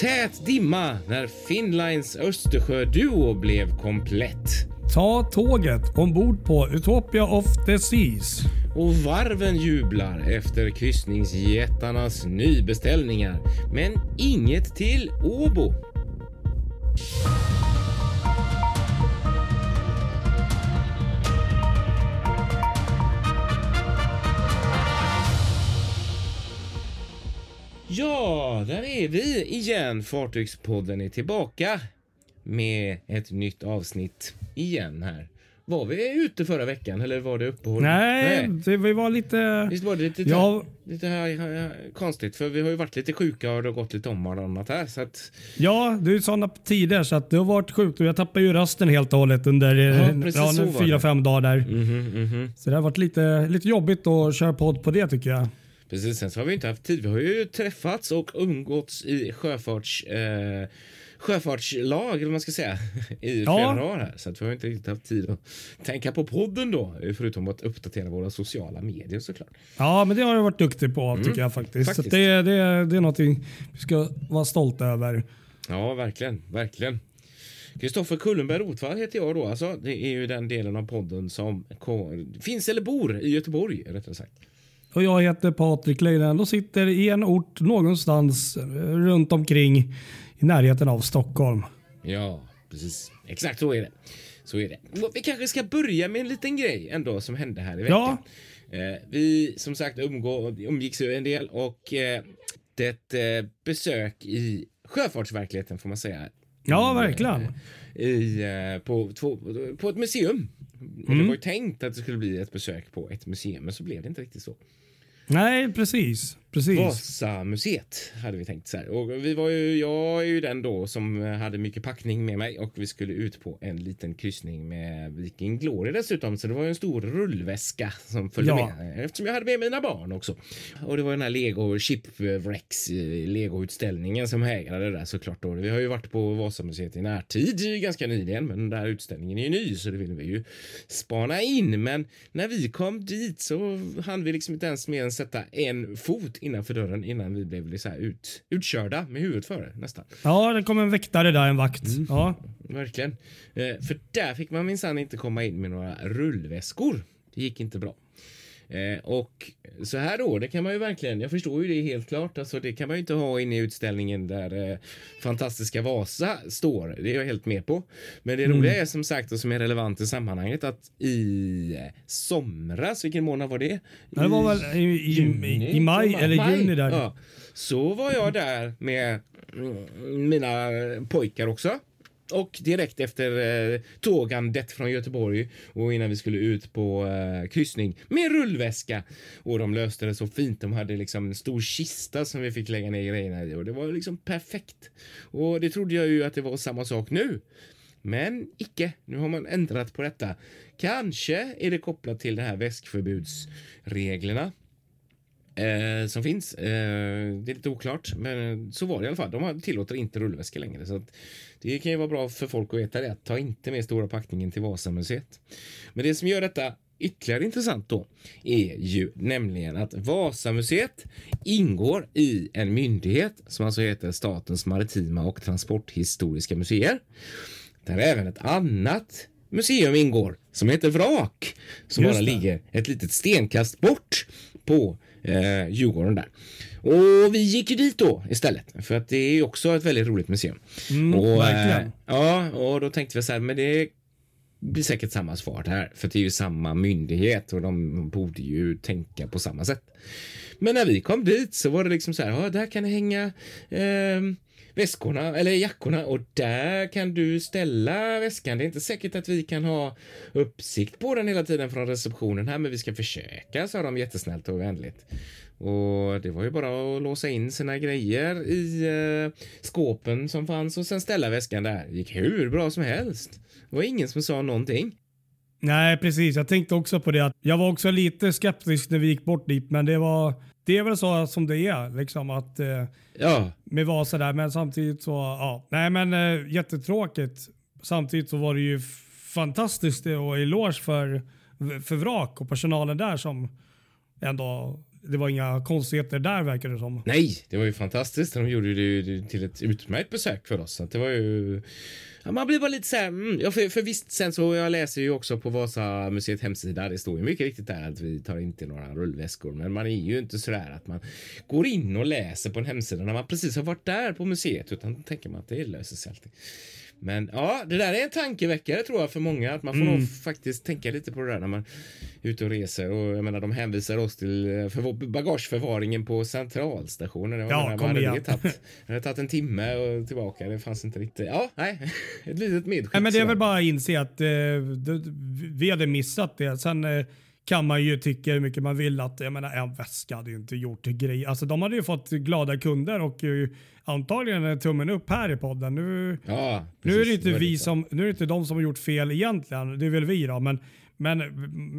tät dimma när Finnlines Östersjöduo blev komplett. Ta tåget ombord på Utopia of the Seas. Och varven jublar efter kryssningsjättarnas nybeställningar. Men inget till Åbo. Ja, där är vi igen. Fartygspodden är tillbaka med ett nytt avsnitt igen här. Var vi ute förra veckan eller var det uppehåll? Nej, Det, vi var lite... Visst var det lite, Ja. lite här, här, konstigt för vi har ju varit lite sjuka och det har gått lite om varannat här så att Ja, det är ju sådana tider så att det har varit sjukt och jag tappade ju rösten helt och hållet under Ja, ja, precis ja, fyra, fem dagar där. mhm, mhm. Så det har varit lite, lite jobbigt att köra podd på det tycker jag. Precis, sen så har vi inte haft tid. Vi har ju träffats och umgåtts i sjöfarts, eh, sjöfartslag, eller vad man ska säga, i Ja. flera dagar här. Så att vi har inte riktigt haft tid att tänka på podden då, förutom att uppdatera våra sociala medier såklart. Ja, men det har jag varit duktig på tycker jag faktiskt. Mm. faktiskt. Så det, det, det är någonting vi ska vara stolta över. Ja, verkligen, verkligen. Kristoffer Kullenberg Rotvall heter jag då. Alltså, det är ju den delen av podden som finns eller bor i Göteborg, rättare sagt. Och jag heter Patrik Leijden och sitter i en ort någonstans runt omkring i närheten av Stockholm. Ja, precis. Exakt så är det. Så är det. Vi kanske ska börja med en liten grej ändå som hände här i veckan. Eh, vi som sagt umgå, umgicks ju en del och eh, det eh, besök i sjöfartsverkligheten får man säga. Ja, verkligen. eh, I, eh, på, två, på ett museum. Mm. Det var ju tänkt att det skulle bli ett besök på ett museum, men så blev det inte riktigt så. Nej, precis precis. Vasamuseet hade vi tänkt så här. Och vi var ju, jag är ju den då som hade mycket packning med mig och vi skulle ut på en liten kryssning med Viking Glory dessutom. Så det var ju en stor rullväska som följde Ja. med eftersom jag hade med mina barn också. Och det var den här Lego Shipwrecks eh, Lego-utställningen som hägrade där såklart. Då. Vi har ju varit på Vasamuseet i närtid ganska nyligen, men den där utställningen är ju ny så det vill vi ju spana in. Men när vi kom dit så hann vi liksom inte ens mer än sätta en fot innanför dörren innan vi blev så här ut, utkörda med huvudet före nästan. Ja, det kom en väktare där, en vakt. Mm. Ja. Verkligen. Eh, för där fick man minsann inte komma in med några rullväskor. Det gick inte bra. Eh, och så här då, det kan man ju verkligen, jag förstår ju det helt klart, alltså det kan man ju inte ha inne i utställningen där eh, fantastiska Vasa står, det är jag helt med på. Men det roliga är som sagt och som är relevant i sammanhanget att i eh, somras, vilken månad var det? Det var väl i, i, i, i maj eller juni där. Ja. Så var jag där med mm, mina pojkar också. Och direkt efter eh, tågandet från Göteborg och innan vi skulle ut på eh, kryssning med rullväska. Och de löste det så fint. De hade liksom en stor kista som vi fick lägga ner grejerna i och det var liksom perfekt. Och det trodde jag ju att det var samma sak nu. Men icke. Nu har man ändrat på detta. Kanske är det kopplat till de här väskförbudsreglerna eh, som finns. Eh, det är lite oklart, men så var det i alla fall. De har- tillåter inte rullväskor längre. Så det kan ju vara bra för folk att veta det. Att ta inte med stora packningen till Vasamuseet. Men det som gör detta ytterligare intressant då är ju nämligen att Vasamuseet ingår i en myndighet som alltså heter Statens maritima och transporthistoriska museer. Där även ett annat museum ingår som heter Vrak som Just bara det. ligger ett litet stenkast bort på eh, Djurgården där. Och vi gick ju dit då istället för att det är ju också ett väldigt roligt museum. Mm, och, eh, verkligen. ja, och då tänkte vi så här, men det blir säkert samma svar här för det är ju samma myndighet och de borde ju tänka på samma sätt. Men när vi kom dit så var det liksom så här, ja, där kan det hänga ehm, väskorna eller jackorna och där kan du ställa väskan. Det är inte säkert att vi kan ha uppsikt på den hela tiden från receptionen här, men vi ska försöka, sa de jättesnällt och vänligt. Och det var ju bara att låsa in sina grejer i eh, skåpen som fanns och sen ställa väskan där. Det gick hur bra som helst. Det var ingen som sa någonting. Nej, precis. Jag tänkte också på det. att Jag var också lite skeptisk när vi gick bort dit, men det var det är väl så som det är. Liksom, att, eh, Ja, med Vasa där, men samtidigt så, ja. Nej men eh, jättetråkigt. Samtidigt så var det ju fantastiskt och eloge för, för Vrak och personalen där som ändå det var inga konstigheter där verkar det som. Nej, det var ju fantastiskt. De gjorde det till ett utmärkt besök för oss. Så det var ju... Ja, man blir bara lite så här, mm, ja, för, för visst, sen så jag läser ju också på Vasamuseets hemsida, det står ju mycket riktigt där att vi tar inte några rullväskor, men man är ju inte så där att man går in och läser på en hemsida när man precis har varit där på museet, utan då tänker man att det löser sig alltid. Men ja, det där är en tankeväckare tror jag för många. Att man får Mm. nog faktiskt tänka lite på det där när man är ute och reser. Och jag menar, de hänvisar oss till eh, för bagageförvaringen på centralstationen. Jag Ja, menar, kom igen. det tagit? Det hade tagit en timme och tillbaka. Det fanns inte riktigt. Ja, nej. Ett litet medskick. Nej, men det är väl bara att inse att eh, vi hade missat det. Sen eh, kan man ju tycka hur mycket man vill att jag menar, en väska hade ju inte gjort grej. Alltså, de hade ju fått glada kunder och eh, antagligen tummen upp här i podden. Nu, Ja, nu är det inte vi som, nu är det inte de som har gjort fel egentligen. Det är väl vi då. Men, men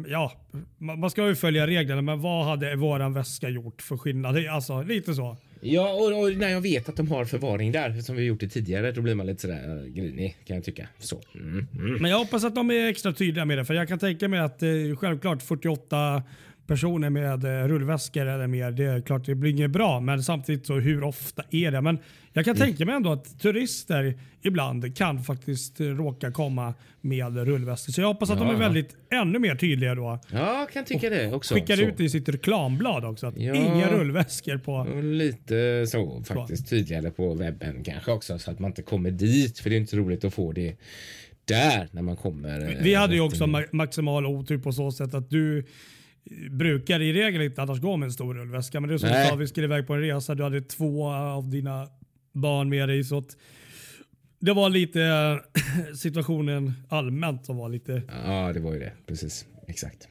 ja, man ska ju följa reglerna. Men vad hade våran väska gjort för skillnad? Alltså lite så. Ja, och, och när jag vet att de har förvaring där, som vi gjort det tidigare, då blir man lite sådär eh, grinig, kan jag tycka. Så. Mm, mm. Men jag hoppas att de är extra tydliga med det. För jag kan tänka mig att eh, självklart 48 personer med eh, rullväskor eller mer, det är klart det blir inget bra. Men samtidigt så hur ofta är det? Men jag kan tänka mig ändå att turister ibland kan faktiskt eh, råka komma med rullväskor. Så jag hoppas att de Ja. är väldigt ännu mer tydliga då. Ja, kan tycka det också. Skickar så. ut det i sitt reklamblad också. Att Ja. Inga rullväskor på... Och Lite så faktiskt tydligare på webben kanske också så att man inte kommer dit för det är inte roligt att få det där när man kommer. eh, Vi hade ju rätt också ma- maximal otur på så sätt att du brukar i regel inte annars gå med en stor rullväska. Men det är som du sa, vi skulle iväg på en resa. Du hade två av dina barn med dig. Så att det var lite eh, situationen allmänt som var lite... Ja, det var ju det. Precis. Exakt.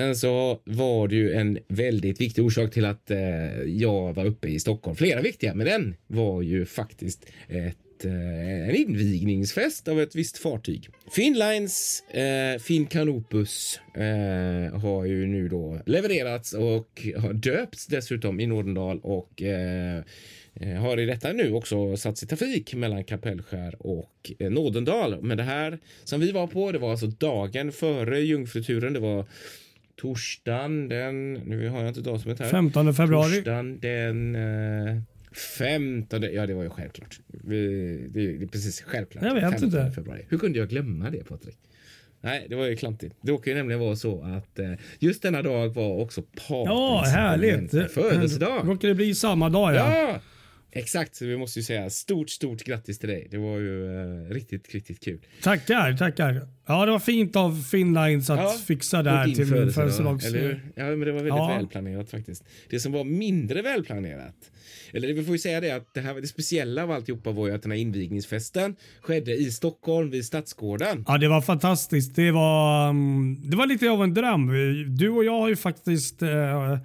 Sen så var det ju en väldigt viktig orsak till att eh, jag var uppe i Stockholm. Flera viktiga, men den var ju faktiskt ett, eh, en invigningsfest av ett visst fartyg. Finnlines eh, Finn Canopus eh, har ju nu då levererats och har döpts dessutom i Nordendal och eh, eh har i detta nu också satts i trafik mellan Kapellskär och eh, Nådendal. Men det här som vi var på, det var alltså dagen före jungfruturen. Det var torsdagen den, nu har jag inte datumet här. 15 februari. Torsdagen den eh, 15, ja det var ju självklart. Vi, det, det är precis självklart. Jag vet 15 inte. Februari. Hur kunde jag glömma det Patrik? Nej, det var ju klantigt. Det råkar ju nämligen vara så att eh, just denna dag var också Ja, Patricks härligt. födelsedag. Råkar det bli samma dag ja. Ja, exakt. Så vi måste ju säga stort, stort grattis till dig. Det var ju eh, riktigt, riktigt kul. Tackar, tackar. Ja, det var fint av Finnlines att Ja, fixa det här till min födelsedag, födelsedags... Eller hur? Ja, men det var väldigt Ja. välplanerat faktiskt. Det som var mindre välplanerat, eller vi får ju säga det att det här det speciella av alltihopa var ju att den här invigningsfesten skedde i Stockholm vid Stadsgården. Ja, det var fantastiskt. Det var, mm, det var lite av en dröm. Du och jag har ju faktiskt... Eh,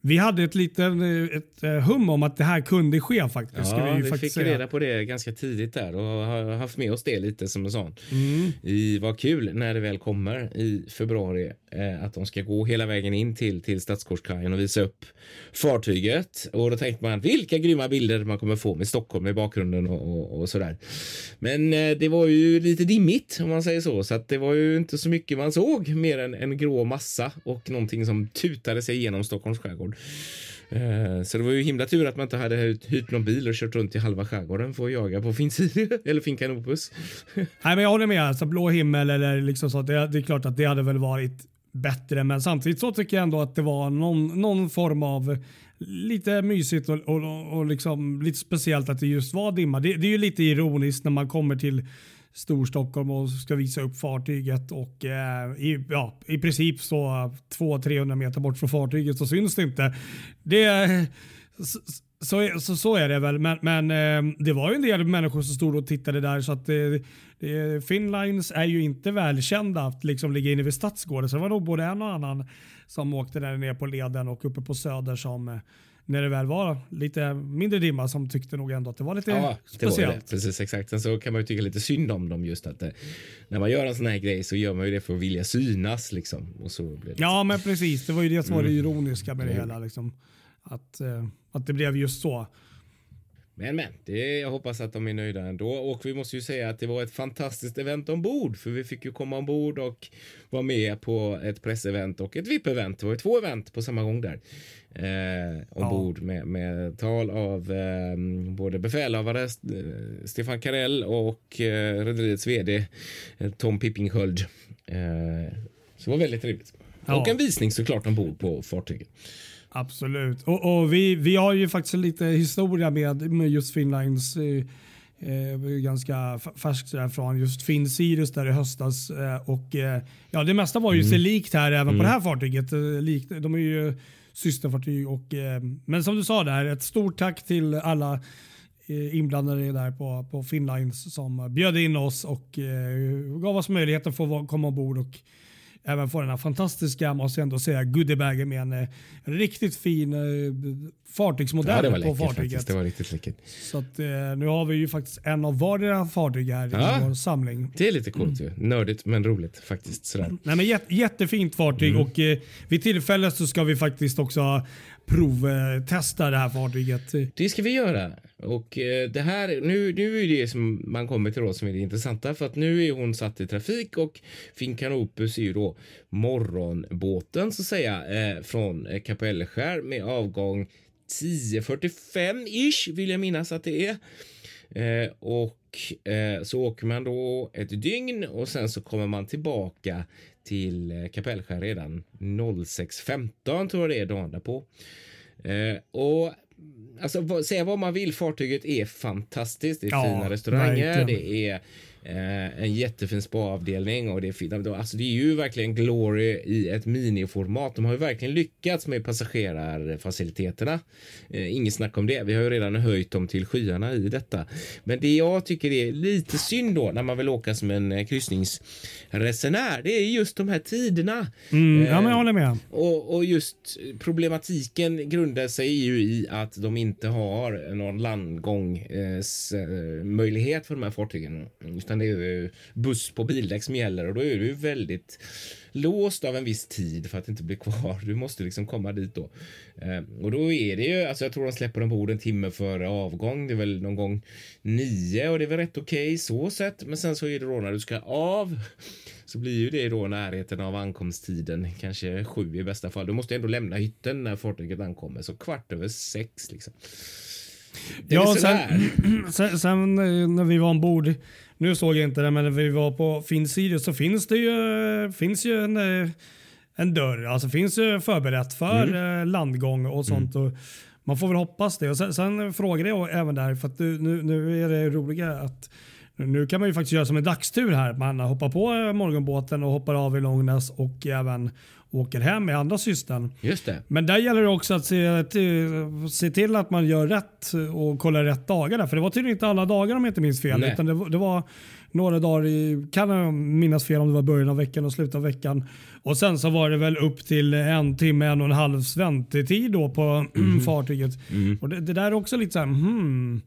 vi hade ett litet ett, eh, hum om att det här kunde ske faktiskt. Ja, vi vi, faktiskt fick reda på det ganska tidigt där och har haft med oss det lite som en sån. Mm. I vad kul när det väl kommer i februari eh, att de ska gå hela vägen in till, till Stadsgårdskajen och visa upp fartyget. Och då tänkte man vilka grymma bilder man kommer få med Stockholm i bakgrunden och, och, och sådär. Men eh, det var ju lite dimmigt om man säger så, så att det var ju inte så mycket man såg mer än en grå massa och någonting som tutade sig igenom Stockholms skärgård. Eh, Så det var ju himla tur att man inte hade hyrt, hyrt någon bil och kört runt i halva skärgården för att jaga på Finnside eller Fincanopus. Nej, men jag håller med. Alltså, blå himmel eller liksom så. Det, det är klart att det hade väl varit bättre. Men samtidigt så tycker jag ändå att det var någon, någon form av lite mysigt och, och, och liksom lite speciellt att det just var dimma. Det, det är ju lite ironiskt när man kommer till Storstockholm och ska visa upp fartyget och eh, i, ja, i princip så 200-300 meter bort från fartyget så syns det inte. Det, så, så, är- så, så är det väl, men, men eh, det var ju en del människor som stod och tittade där så att eh, Finnlines är ju inte välkända att liksom ligga inne vid Stadsgården så det var nog både en och annan som åkte där ner på leden och uppe på Söder som eh, när det väl var lite mindre dimma som tyckte nog ändå att det var lite Ja, det var speciellt. det. Precis, exakt. Sen så kan man ju tycka lite synd om dem just att eh, när man gör en sån här grej så gör man ju det för att vilja synas liksom. Och så blir det Ja, men precis. Det var ju det som var det Mm. ironiska med det hela. Liksom. Att, eh, att det blev just så. Men men, det, jag hoppas att de är nöjda ändå. Och vi måste ju säga att det var ett fantastiskt event ombord. För vi fick ju komma ombord och vara med på ett pressevent och ett VIP-event. Det var ju två event på samma gång där. Eh, ombord ja. med, med tal av eh, både befälhavare eh, Stefan Karell och eh, rederiets vd eh, Tom Pippingsköld. Eh, så det var väldigt trevligt. Ja. Och en visning såklart ombord på fartyget. Absolut. Och, och, vi, vi har ju faktiskt lite historia med, med just Finnlines eh, eh, ganska färskt från just Finn Sirius där i höstas. Eh, och, eh, ja, det mesta var ju mm. sig likt här även mm. på det här fartyget. Eh, de är ju systerfartyg. Och, eh, men som du sa där, ett stort tack till alla inblandade där på, på Finnlines som bjöd in oss och gav oss möjlighet att få komma ombord och även få den här fantastiska, måste jag ändå säga, goodiebagen med en, eh, riktigt fin eh, fartygsmodell ja, på fartyget. Faktiskt. Det var riktigt läckert. Så att, eh, nu har vi ju faktiskt en av vardera fartyg här ja, i vår samling. Det är lite coolt mm. ju. Nördigt men roligt faktiskt. Sådär. Nej, men jätte, jättefint fartyg mm. och eh, vid tillfälle så ska vi faktiskt också provtesta det här fartyget. Det ska vi göra. Och eh, det här, nu, nu är det som man kommer till då som är det intressanta för att nu är hon satt i trafik och Fincanopus är ju då morgonbåten så att säga eh, från eh, Kapellskär med avgång 10.45 ish vill jag minnas att det är. Eh, och eh, så åker man då ett dygn och sen så kommer man tillbaka till eh, Kapellskär redan 06.15 tror jag det är dagen därpå. Eh, och alltså, säga vad man vill, fartyget är fantastiskt. Det är ja, fina restauranger, verkligen. det är Eh, en jättefin spaavdelning och det är fint. Alltså det är ju verkligen Glory i ett miniformat. De har ju verkligen lyckats med passagerarfaciliteterna. Eh, inget snack om det. Vi har ju redan höjt dem till skyarna i detta. Men det jag tycker är lite synd då när man vill åka som en eh, kryssningsresenär, det är just de här tiderna. Mm, ja, men jag håller med. Och, och just problematiken grundar sig ju i att de inte har någon landgångsmöjlighet för de här fartygen utan det är buss på bildäck som gäller och då är du väldigt låst av en viss tid för att inte bli kvar. Du måste liksom komma dit då. Eh, och då är det ju, alltså jag tror de släpper ombord en timme före avgång. Det är väl någon gång nio och det är väl rätt okej okay, så sett. Men sen så är det då när du ska av så blir ju det då närheten av ankomsttiden, kanske sju i bästa fall. Du måste ändå lämna hytten när fartyget ankommer, så kvart över sex liksom. ja, sen, sen, sen, eh, när vi var ombord nu såg jag inte det, men när vi var på Finns sida så finns det ju, finns ju en, eh, en dörr. Alltså finns ju förberett för mm. Eh, landgång och sånt. Mm. Och man får väl hoppas det. Och sen, sen frågade jag även där, för att nu, nu är det roliga att nu kan man ju faktiskt göra som en dagstur här. Man hoppar på morgonbåten och hoppar av i Långnäs och även åker hem med andra systern. Just det. Men där gäller det också att se till, se till att man gör rätt och kollar rätt dagar. Där. För det var tydligen inte alla dagar om jag inte minns fel. Utan det, det, var några dagar i, kan jag minnas fel om det var början av veckan och slutet av veckan. Och sen så var det väl upp till en timme, en och en halv väntetid då på mm. fartyget. Mm. Och det, det, där är också lite så här, hmm.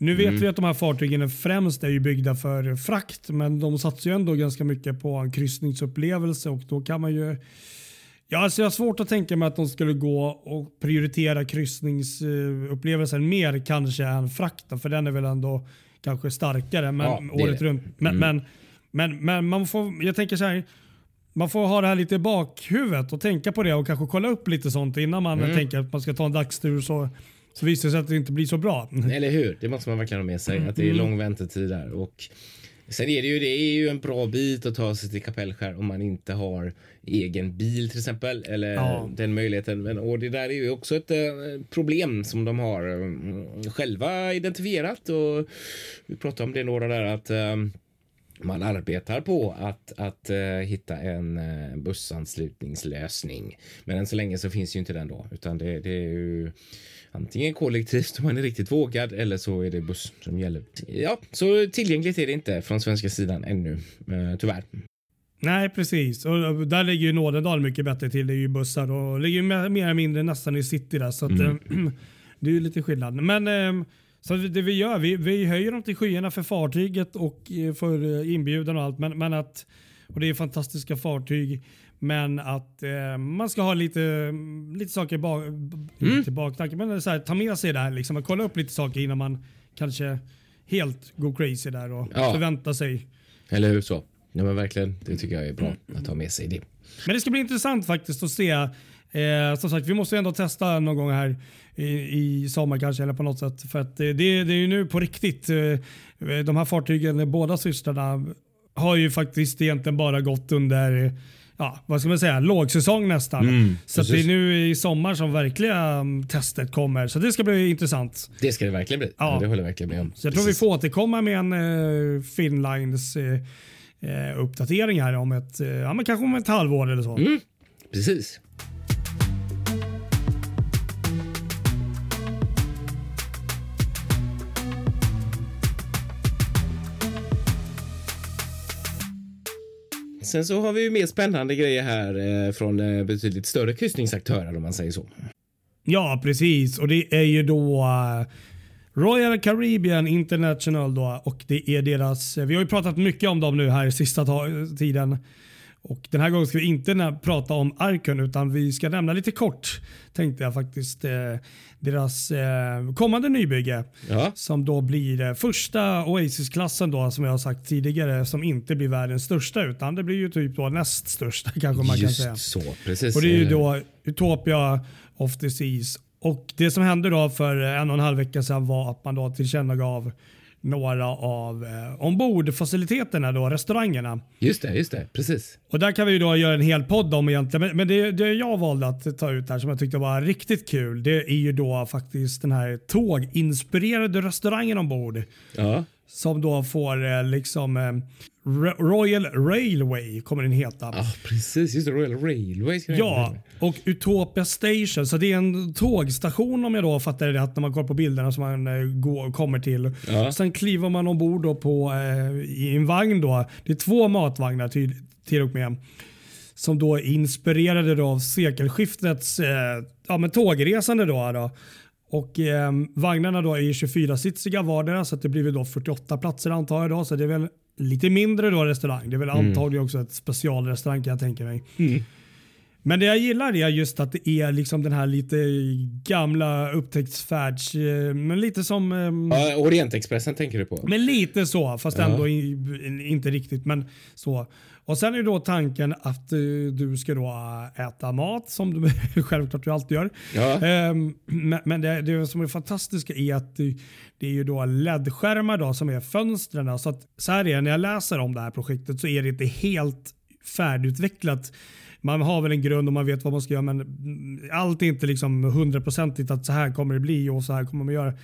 Nu vet mm. vi att de här fartygen främst är ju byggda för frakt, men de satsar ju ändå ganska mycket på en kryssningsupplevelse och då kan man ju Ja, alltså jag har svårt att tänka mig att de skulle gå och prioritera kryssningsupplevelsen mer kanske än frakten, för den är väl ändå kanske starkare men, ja, året runt. Men, mm. men, men, men, man får, jag tänker så här, man får ha det här lite i bakhuvudet och tänka på det och kanske kolla upp lite sånt innan man mm. tänker att man ska ta en dagstur. Så så visar det sig att det inte blir så bra. Eller hur? Det måste man verkligen ha med sig. Att det är mm. lång väntetid där. Och sen är det ju, det är ju en bra bit att ta sig till Kapellskär om man inte har egen bil till exempel. Eller ja. den möjligheten. Men, och det där är ju också ett eh, problem som de har eh, själva identifierat. Och vi pratade om det några där att eh, man arbetar på att, att uh, hitta en uh, bussanslutningslösning. Men än så länge så finns ju inte den då, utan det, det är ju antingen kollektivt om man är riktigt vågad eller så är det buss som gäller. Ja, så tillgängligt är det inte från svenska sidan ännu, uh, tyvärr. Nej, precis. Och där ligger ju Nådendal mycket bättre till. Det är ju bussar och ligger mer, eller mindre nästan i city där. Så att, mm. det är ju lite skillnad. Men ehm, så det vi gör, vi, vi höjer dem till skyarna för fartyget och eh, för eh, inbjudan och allt. Men, men att, och det är fantastiska fartyg. Men att eh, man ska ha lite, lite saker i bak, mm. baktanken. Men så här, ta med sig det här liksom. Och kolla upp lite saker innan man kanske helt går crazy där och ja. förväntar sig. Eller hur så. Ja, men verkligen. Det tycker jag är bra att ha med sig det. Men det ska bli intressant faktiskt att se. Eh, som sagt, vi måste ändå testa någon gång här i, i sommar kanske eller på något sätt. För att det, det är ju nu på riktigt. Eh, de här fartygen, båda systrarna, har ju faktiskt egentligen bara gått under ja, vad ska man säga, lågsäsong nästan. Mm, så det är nu i sommar som verkliga um, testet kommer. Så det ska bli intressant. Det ska det verkligen bli. Ja. Det håller jag verkligen med om. Så jag tror vi får återkomma med en uh, Finnlines uh, uppdatering här om ett, uh, ja, men kanske om ett halvår eller så. Mm, precis. Sen så har vi ju mer spännande grejer här eh, från eh, betydligt större kryssningsaktörer om man säger så. Ja, precis. Och det är ju då eh, Royal Caribbean International då och det är deras, eh, vi har ju pratat mycket om dem nu här sista tiden och Den här gången ska vi inte prata om Arkun utan vi ska nämna lite kort tänkte jag faktiskt eh, deras eh, kommande nybygge. Ja. Som då blir eh, första Oasis-klassen då som jag har sagt tidigare som inte blir världens största utan det blir ju typ då näst största kanske man Just kan säga. så, precis. Och det är ju då Utopia of Seas. Och det som hände då för en och en halv vecka sedan var att man då tillkännagav några av eh, ombordfaciliteterna, då, restaurangerna. Just det, just det, precis. Och där kan vi då göra en hel podd om egentligen. Men, men det, det jag valde att ta ut här som jag tyckte var riktigt kul, det är ju då faktiskt den här tåginspirerade restaurangen ombord. Ja. Som då får eh, liksom eh, Royal Railway kommer den heta. Ah, precis, just det. Royal Railway. ja, och Utopia Station. Så det är en tågstation om jag då fattar det rätt när man kollar på bilderna som man eh, går, kommer till. Ja. Sen kliver man ombord då på, eh, i en vagn. Då. Det är två matvagnar till, till och med. Som då inspirerade då av sekelskiftets eh, ja, men tågresande. Då, då. Och eh, Vagnarna då är 24-sitsiga vardera så det blir då 48 platser antar jag. Då, så det är väl lite mindre då restaurang. Det är väl mm. antagligen också ett specialrestaurang kan jag tänka mig. Mm. Men det jag gillar är just att det är liksom den här lite gamla upptäcktsfärds... Eh, men lite som... Um, ja, Orientexpressen tänker du på? Men lite så, fast ja. ändå inte riktigt. Men så. Och Sen är då tanken att uh, du ska då äta mat som du självklart du alltid gör. Ja. Um, men, det, det som är fantastiska är att det, är ju då LED-skärmar som är fönstren. Så, att, så här är det, när jag läser om det här projektet så är det inte helt färdigutvecklat man har väl en grund och man vet vad man ska göra men allt är inte liksom hundraprocentigt att så här kommer det bli och så här kommer man göra.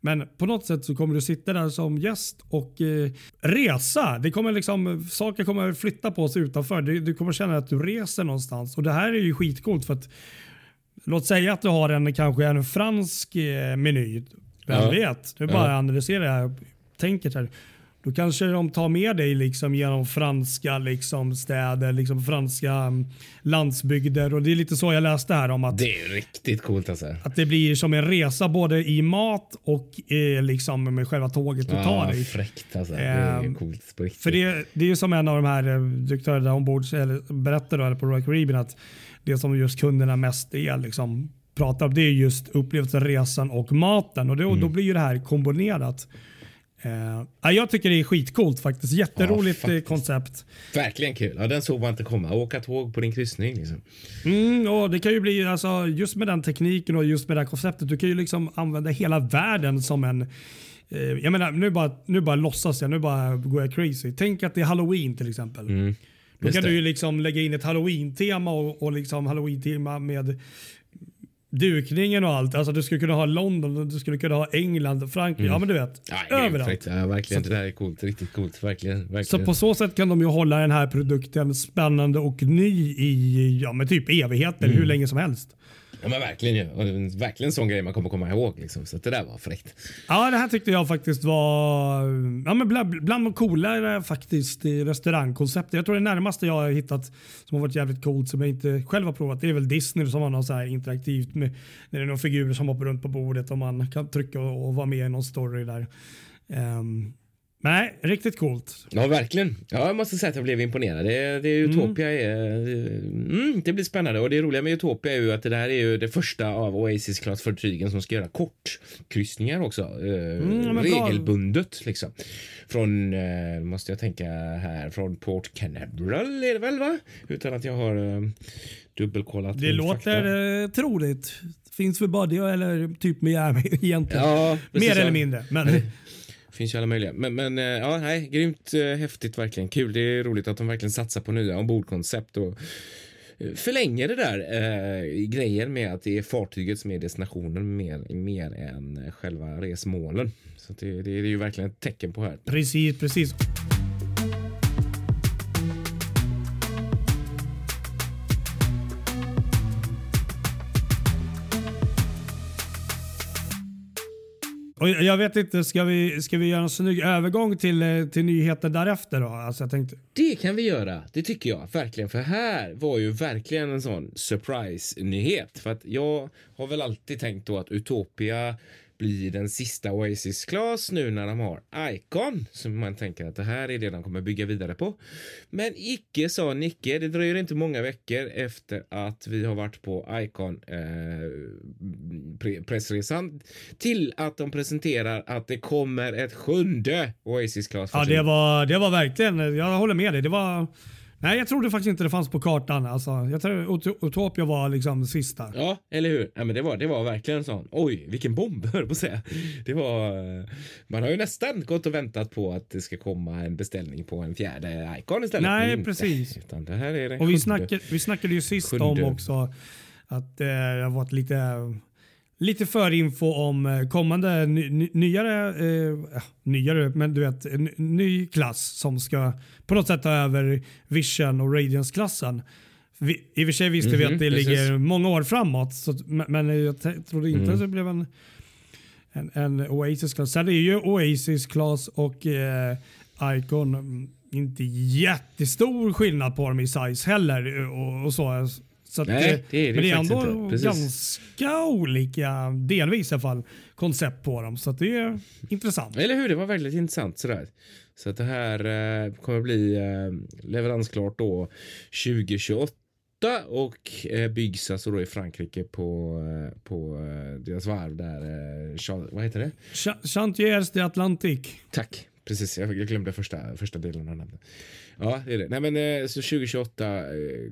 Men på något sätt så kommer du sitta där som gäst och eh, resa. Det kommer liksom, saker kommer flytta på sig utanför. Du, du kommer känna att du reser någonstans och det här är ju skitcoolt för att Låt säga att du har en kanske en fransk eh, meny. Vem ja. vet? Du bara ja. analyserar det här tänket här. Då kanske de tar med dig liksom genom franska liksom städer, liksom franska mm, landsbygder. Och Det är lite så jag läste här om att det är riktigt coolt. Alltså. Att det blir som en resa både i mat och eh, liksom med själva tåget du tar dig. Fräckt alltså. Det är eh, coolt på riktigt. För det, det är ju som en av de här eh, direktörerna ombord berättade på Royal Caribbean att det som just kunderna mest är liksom pratar om det är just upplevelsen, resan och maten. Och då, mm. då blir ju det här kombinerat. Uh, jag tycker det är skitcoolt faktiskt. Jätteroligt ja, faktiskt. koncept. Verkligen kul. Ja, den såg man inte komma. Åka tåg på din kryssning. Liksom. Mm, och det kan ju bli, alltså, just med den tekniken och just med det här konceptet, du kan ju liksom använda hela världen som en eh, jag menar, nu bara, nu bara låtsas jag, nu bara går jag crazy. Tänk att det är halloween till exempel. Mm, Då kan det. du ju liksom lägga in ett halloween-tema och, och liksom halloween-tema med dukningen och allt. Alltså du skulle kunna ha London, du skulle kunna ha England, Frankrike. Mm. Ja men du vet. Ja, överallt. Ja, verkligen. Så, det där är coolt. Riktigt coolt. Verkligen, verkligen. Så på så sätt kan de ju hålla den här produkten spännande och ny i ja, men typ evigheter, mm. hur länge som helst. Ja men verkligen ju. Verkligen en sån grej man kommer komma ihåg. Liksom. Så det där var fräckt. Ja det här tyckte jag faktiskt var ja, men bland, bland de coolare faktiskt i restaurangkonceptet. Jag tror det närmaste jag har hittat som har varit jävligt coolt som jag inte själv har provat det är väl Disney som har något så här interaktivt med när det är några figurer som hoppar runt på bordet och man kan trycka och, och vara med i någon story där. Um, Nej, riktigt coolt. Ja, verkligen. Ja, jag måste säga att jag blev imponerad. Det, det är Utopia är... Mm, det blir spännande. Och det roliga med Utopia är ju att det där är ju det första av Oasis Class-fartygen som ska göra kortkryssningar också. Eh, Mm, regelbundet liksom. Från, eh, måste jag tänka här, från Port Canaveral är det väl va? Utan att jag har eh, dubbelkollat Det låter eh, troligt. Finns för body eller typ Miami egentligen. Ja, Mer eller mindre. Men Finns ju alla möjliga. Men, men eh, ja, nej, grymt eh, häftigt verkligen. Kul. Det är roligt att de verkligen satsar på nya ombordkoncept och eh, förlänger det där eh, grejen med att det är fartyget som är destinationen mer, mer än själva resmålen. Så det det, det är ju verkligen ett tecken på här. precis, precis. Och jag vet inte, ska vi, ska vi göra en snygg övergång till, eh, till nyheter därefter då? Alltså jag tänkte, Det kan vi göra. Det tycker jag verkligen. För här var ju verkligen en sån surprise-nyhet. För att jag har väl alltid tänkt då att Utopia blir den sista Oasis Class nu när de har Icon. Så man tänker att det här är det de kommer bygga vidare på. Men icke sa Nicke. Det dröjer inte många veckor efter att vi har varit på Icon eh, pre- pressresan till att de presenterar att det kommer ett sjunde Oasis Class. ja det var, det var verkligen, jag håller med dig. Det var, nej jag trodde faktiskt inte det fanns på kartan. Alltså, jag tror Ut- Utopia var liksom sista. Ja, eller hur? Ja, men det, var, det var verkligen en sån. Oj, vilken bomb, höll på att säga. Det var... Man har ju nästan gått och väntat på att det ska komma en beställning på en fjärde Icon istället. Nej, precis. Utan det här är Och vi snackade, vi snackade ju sist Sjunde. om också att eh, det har varit lite, lite förinfo om eh, kommande ny, ny, nyare, eh, ja, nyare, men du vet, en ny klass som ska på något sätt ta över Vision och Radiance-klassen. Vi, I och för sig visste vi Mhm, att det precis. ligger många år framåt, så, men, jag trodde inte Mm. att det blev en, en, en Oasis-klass. Sen är ju Oasis-klass och eh, Icon mm, inte jättestor skillnad på dem i size heller. eh, Och, och så. Så att, Nej, eh, det men det är ändå ganska olika, delvis i alla fall, koncept på dem. Så att det är intressant. Eller hur? Det var väldigt intressant sådär. Så att det här eh, kommer bli eh, leveransklart då 2028 och eh, byggs alltså då i Frankrike på, eh, på eh, deras varv där. Vad heter det? Ch- Chantiers de Atlantique. Tack. Precis, jag jag glömde första, första delen av namnet. Ja, det är det. Nej, men eh, så 2028 eh,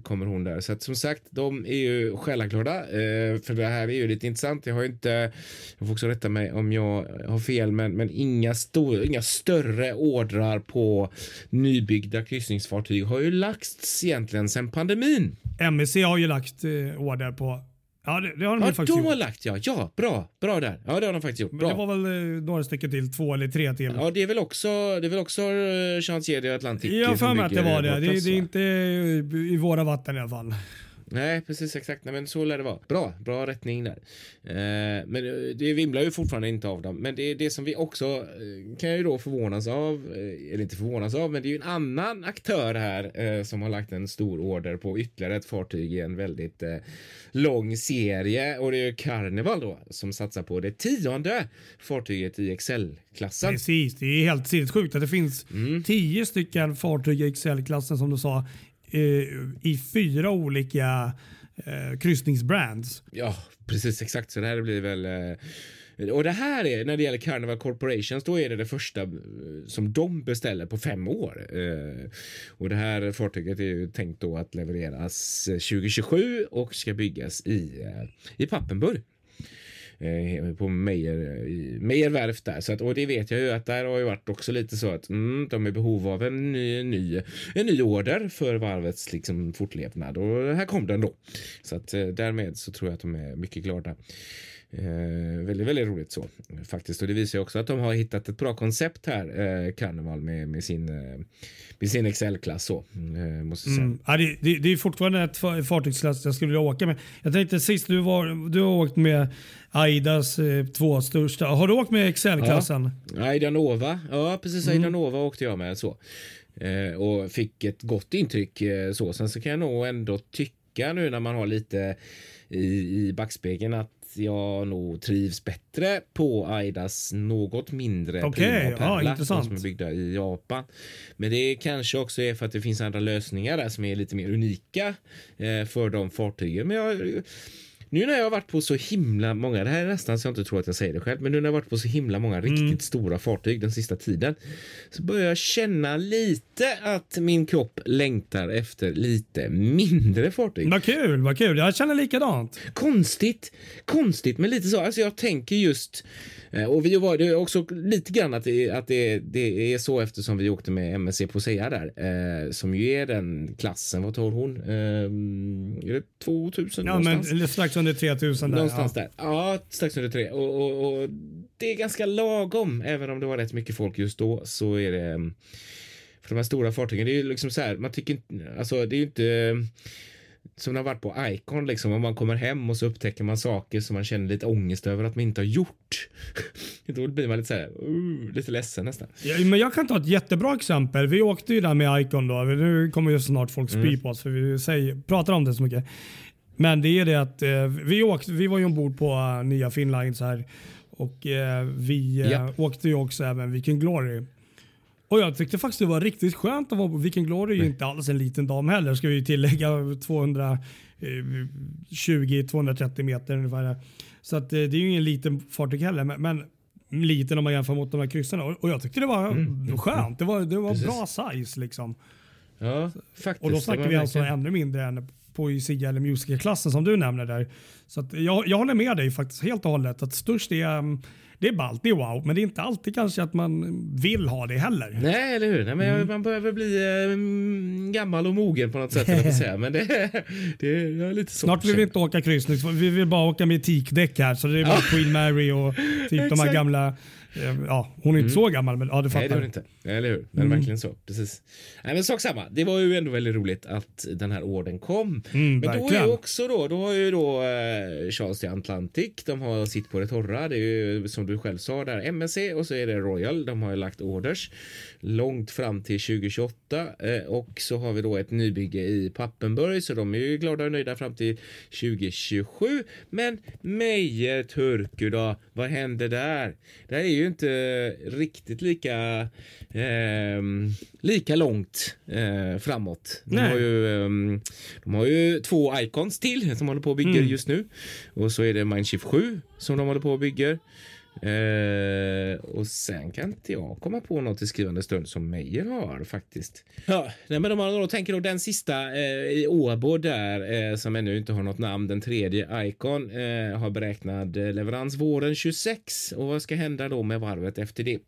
kommer hon där. Så att som sagt, de är ju själaglada. Eh, för det här är ju lite intressant. Jag har ju inte, jag får också rätta mig om jag har fel, men, men inga, stor, inga större ordrar på nybyggda kryssningsfartyg har ju lagts egentligen sedan pandemin. MSC har ju lagt order på... Ja, det, det har de Ja, faktiskt de har gjort. lagt ja. Ja, bra. Bra där. Ja, det har de faktiskt gjort. Men Bra. det var väl eh, några stycken till, två eller tre till. Ja, det är väl också, det är väl också uh, Chantier de Atlantique Jag har för mig att det var det. Det, det är va? inte i våra vatten i alla fall. Nej, precis exakt. Nej, men så lär det vara. Bra, bra rättning där. Eh, men eh, det vimlar ju fortfarande inte av dem. Men det är det som vi också eh, kan ju då förvånas av, eh, eller inte förvånas av, men det är ju en annan aktör här eh, som har lagt en stor order på ytterligare ett fartyg i en väldigt eh, lång serie och det är ju Carnival då som satsar på det tionde fartyget i Excel-klassen. Precis, det är helt sinnessjukt att det finns Mm. tio stycken fartyg i XL-klassen som du sa Eh, i fyra olika eh, kryssningsbrands. Ja, precis exakt. Så det här blir väl... Eh, och det här är, när det gäller Carnival Corporations, då är det det första eh, som de beställer på fem år. Eh, och det här fartyget är ju tänkt då att levereras eh, 2027 och ska byggas i, i Pappenburg. Eh, på Meijer, eh, i Meijer där. Så att, och det vet jag ju att där har ju varit också lite så att mm, de är i behov av en ny, ny, en ny order för varvets liksom, fortlevnad. Och här kom den då. Så att eh, därmed så tror jag att de är mycket glada. Eh, väldigt, väldigt roligt så faktiskt. Och det visar ju också att de har hittat ett bra koncept här, eh, Carnival med, med sin, eh, med sin Excel-klass så. Eh, måste säga. Mm. Ja, det, det, det är fortfarande ett fa- fartygsklass jag skulle vilja åka med. Jag tänkte sist du, var, du har åkt med Aidas eh, två största. Har du åkt med XL-klassen? Aida Nova, ja precis Aida Nova åkte jag med så. Eh, och fick ett gott intryck så. Sen så kan jag nog ändå tycka nu när man har lite i, i backspegeln att jag nog trivs bättre på Aidas något mindre Okej, Prima Perla, de intressant. som är byggda i Japan. Men det kanske också är för att det finns andra lösningar där som är lite mer unika eh, för de fartygen. Men jag, nu när jag har varit på så himla många, det här är nästan så jag inte tror att jag säger det själv, men nu när jag har varit på så himla många riktigt Mm. stora fartyg den sista tiden så börjar jag känna lite att min kropp längtar efter lite mindre fartyg. Vad kul, vad kul. Jag känner likadant. Konstigt, konstigt, men lite så. Alltså jag tänker just eh, och vi var det är också lite grann att, det, att det, det är så eftersom vi åkte med MSC Posea där eh, som ju är den klassen. Vad tar hon? Eh, är det 2000 Ja, någonstans? men strax under 3000 där. Någonstans ja. där. Ja, strax under tre. Och, och, och det är ganska lagom. Även om det var rätt mycket folk just då så är det. mm, För de här stora fartygen, det är ju liksom så här. Man tycker inte, alltså det är ju inte mm, som det har varit på Icon liksom. Om man kommer hem och så upptäcker man saker som man känner lite ångest över att man inte har gjort. Då blir man lite så här, uh, lite ledsen nästan. Ja, men jag kan ta ett jättebra exempel. Vi åkte ju där med Icon då. Nu kommer ju snart folk spy Mm. på oss för vi säger, pratar om det så mycket. Men det är det att eh, vi, åkte, vi var ju ombord på uh, nya Finnlines här och eh, vi eh, Japp. åkte ju också även Viking Glory. Och jag tyckte faktiskt det var riktigt skönt att vara på Viking Glory. är ju inte alls en liten dam heller ska vi tillägga. 220-230 meter ungefär. Så att, eh, det är ju ingen liten fartyg heller. Men, men liten om man jämför mot de här kryssarna. Och, och jag tyckte det var skönt. Det var, det var Precis. bra size liksom. Ja, faktiskt. Och då snackar vi alltså ännu mindre än poesia eller musikerklassen som du nämner där. Så att jag, jag håller med dig faktiskt helt och hållet. Att störst är, um, det är ballt, det är wow. Men det är inte alltid kanske att man vill ha det heller. Nej, eller hur? Nej, men Mm. man behöver bli eh, gammal och mogen på något sätt. jag säga. Men det, det är lite så. Snart vill vi inte åka kryssning. Vi vill bara åka med teakdäck här. Så det är bara Queen Mary och typ de här. Mm. gamla. Eh, Ja, hon är inte så gammal men ja du Nej, det fattar. det inte. Eller hur? Men Mm. verkligen så. Precis. Nej, men sak samma. Det var ju ändå väldigt roligt att den här orden kom. Mm, men då är verkligen. ju också då, då har ju då eh, Charles the Atlantic, de har sitt på det torra. Det är ju som du själv sa där MSC och så är det Royal. De har ju lagt orders långt fram till 2028 eh, och så har vi då ett nybygge i Pappenburg så de är ju glada och nöjda fram till 2027. Men Meijer Turku då, vad händer där? Det här är ju inte riktigt lika ehm, lika långt eh, framåt. De Nej. har, ju, ehm, de har ju två icons till som håller på och bygger Mm. just nu. Och så är det Mindshift 7 som de håller på och bygger. Eh, och sen kan inte jag komma på något i skrivande stund som Meijer har faktiskt. Ja, nej, men de har då tänker då den sista eh, i Åbo där eh, som ännu inte har något namn. Den tredje Icon eh, har beräknad eh, leverans våren 26 och vad ska hända då med varvet efter det?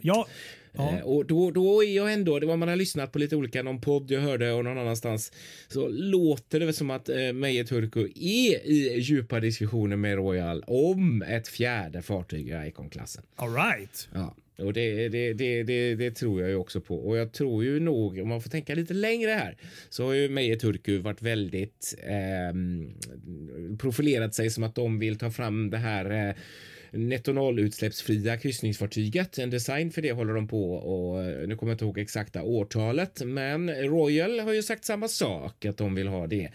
Ja, ja. Eh, och då, då är jag ändå, det var man har lyssnat på lite olika, någon podd jag hörde och någon annanstans, så låter det väl som att eh, Meijer Turku är i djupa diskussioner med Royal om ett fjärde fartyg i Icon-klassen. all right. Ja. Och det, det, det, det, tror jag ju också på. Och jag tror ju nog, om man får tänka lite längre här, så har ju Meijer Turku varit väldigt ehm, profilerat sig som att de vill ta fram det här eh, netto noll utsläppsfria kryssningsfartyget. En design för det håller de på och eh, nu kommer jag inte ihåg exakta årtalet, men Royal har ju sagt samma sak att de vill ha det.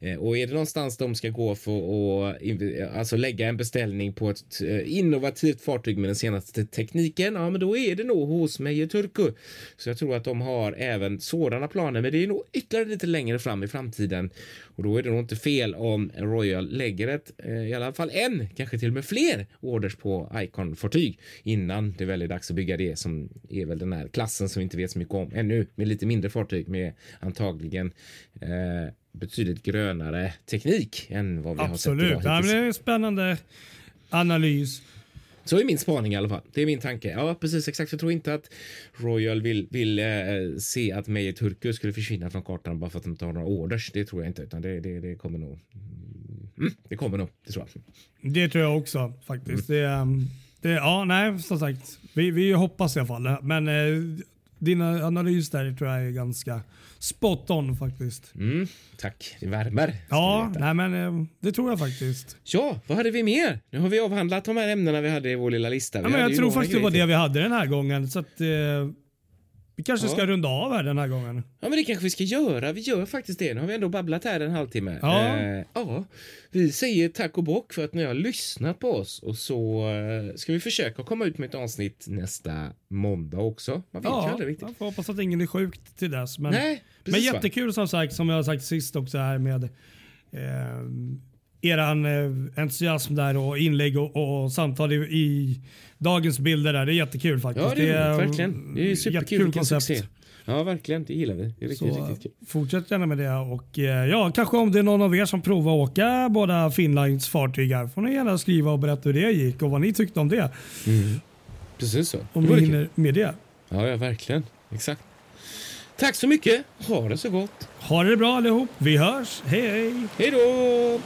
Eh, och är det någonstans de ska gå för att alltså lägga en beställning på ett eh, innovativt fartyg med den senaste tekniken, ja, men då är det nog hos Meijer Turku. Så jag tror att de har även sådana planer, men det är nog ytterligare lite längre fram i framtiden och då är det nog inte fel om Royal lägger ett, i alla fall en, kanske till och med fler orders på Icon-fartyg innan det väl är dags att bygga det som är väl den här klassen som vi inte vet så mycket om ännu med lite mindre fartyg med antagligen eh, betydligt grönare teknik än vad vi har sett Absolut. idag hittills. det är en spännande analys. Så är min spaning i alla fall. Det är min tanke. Ja, precis exakt. Jag tror inte att Royal vill, vill eh, se att Meijer Turku skulle försvinna från kartan bara för att de inte har några orders. Det tror jag inte, utan det, det, det kommer nog. Mm, det kommer nog, det tror jag. Det tror jag också faktiskt. Det, um, det, ja, nej, som sagt. Vi, vi hoppas i alla fall. Men eh, din analys där tror jag är ganska spot on faktiskt. Mm, tack, det värmer. Ja, nej, men eh, det tror jag faktiskt. Ja, vad hade vi mer? Nu har vi avhandlat de här ämnena vi hade i vår lilla lista. Vi Ja, men jag tror faktiskt det var det vi hade den här gången. Så att, eh, Vi kanske Ja. ska runda av här den här gången. Ja, men det kanske vi ska göra. Vi gör faktiskt det. Nu har vi ändå babblat här en halvtimme. Ja. Eh, ja. Vi säger tack och bock för att ni har lyssnat på oss och så eh, ska vi försöka komma ut med ett avsnitt nästa måndag också. Man vet ju Ja, aldrig riktigt. jag får hoppas att ingen är sjukt till dess. Men, Nej, men precis va? jättekul som sagt, som jag har sagt sist också här med eh, eran eh, entusiasm där och inlägg och, och samtal i, i dagens bilder där. Det är jättekul faktiskt. Ja, det är roligt, eh, verkligen. Det är superkul. Vilken koncept. succé. Ja, verkligen. Det gillar vi. Det är riktigt, Så riktigt kul. fortsätt gärna med det och eh, ja, kanske om det är någon av er som provar att åka båda Finlands fartyg här får ni gärna skriva och berätta hur det gick och vad ni tyckte om det. Precis så. Om Det ni hinner med det. Ja, ja, verkligen. Exakt. Tack så mycket. Ha det så gott. Ha det bra allihop. Vi hörs. Hej hej! Hej då!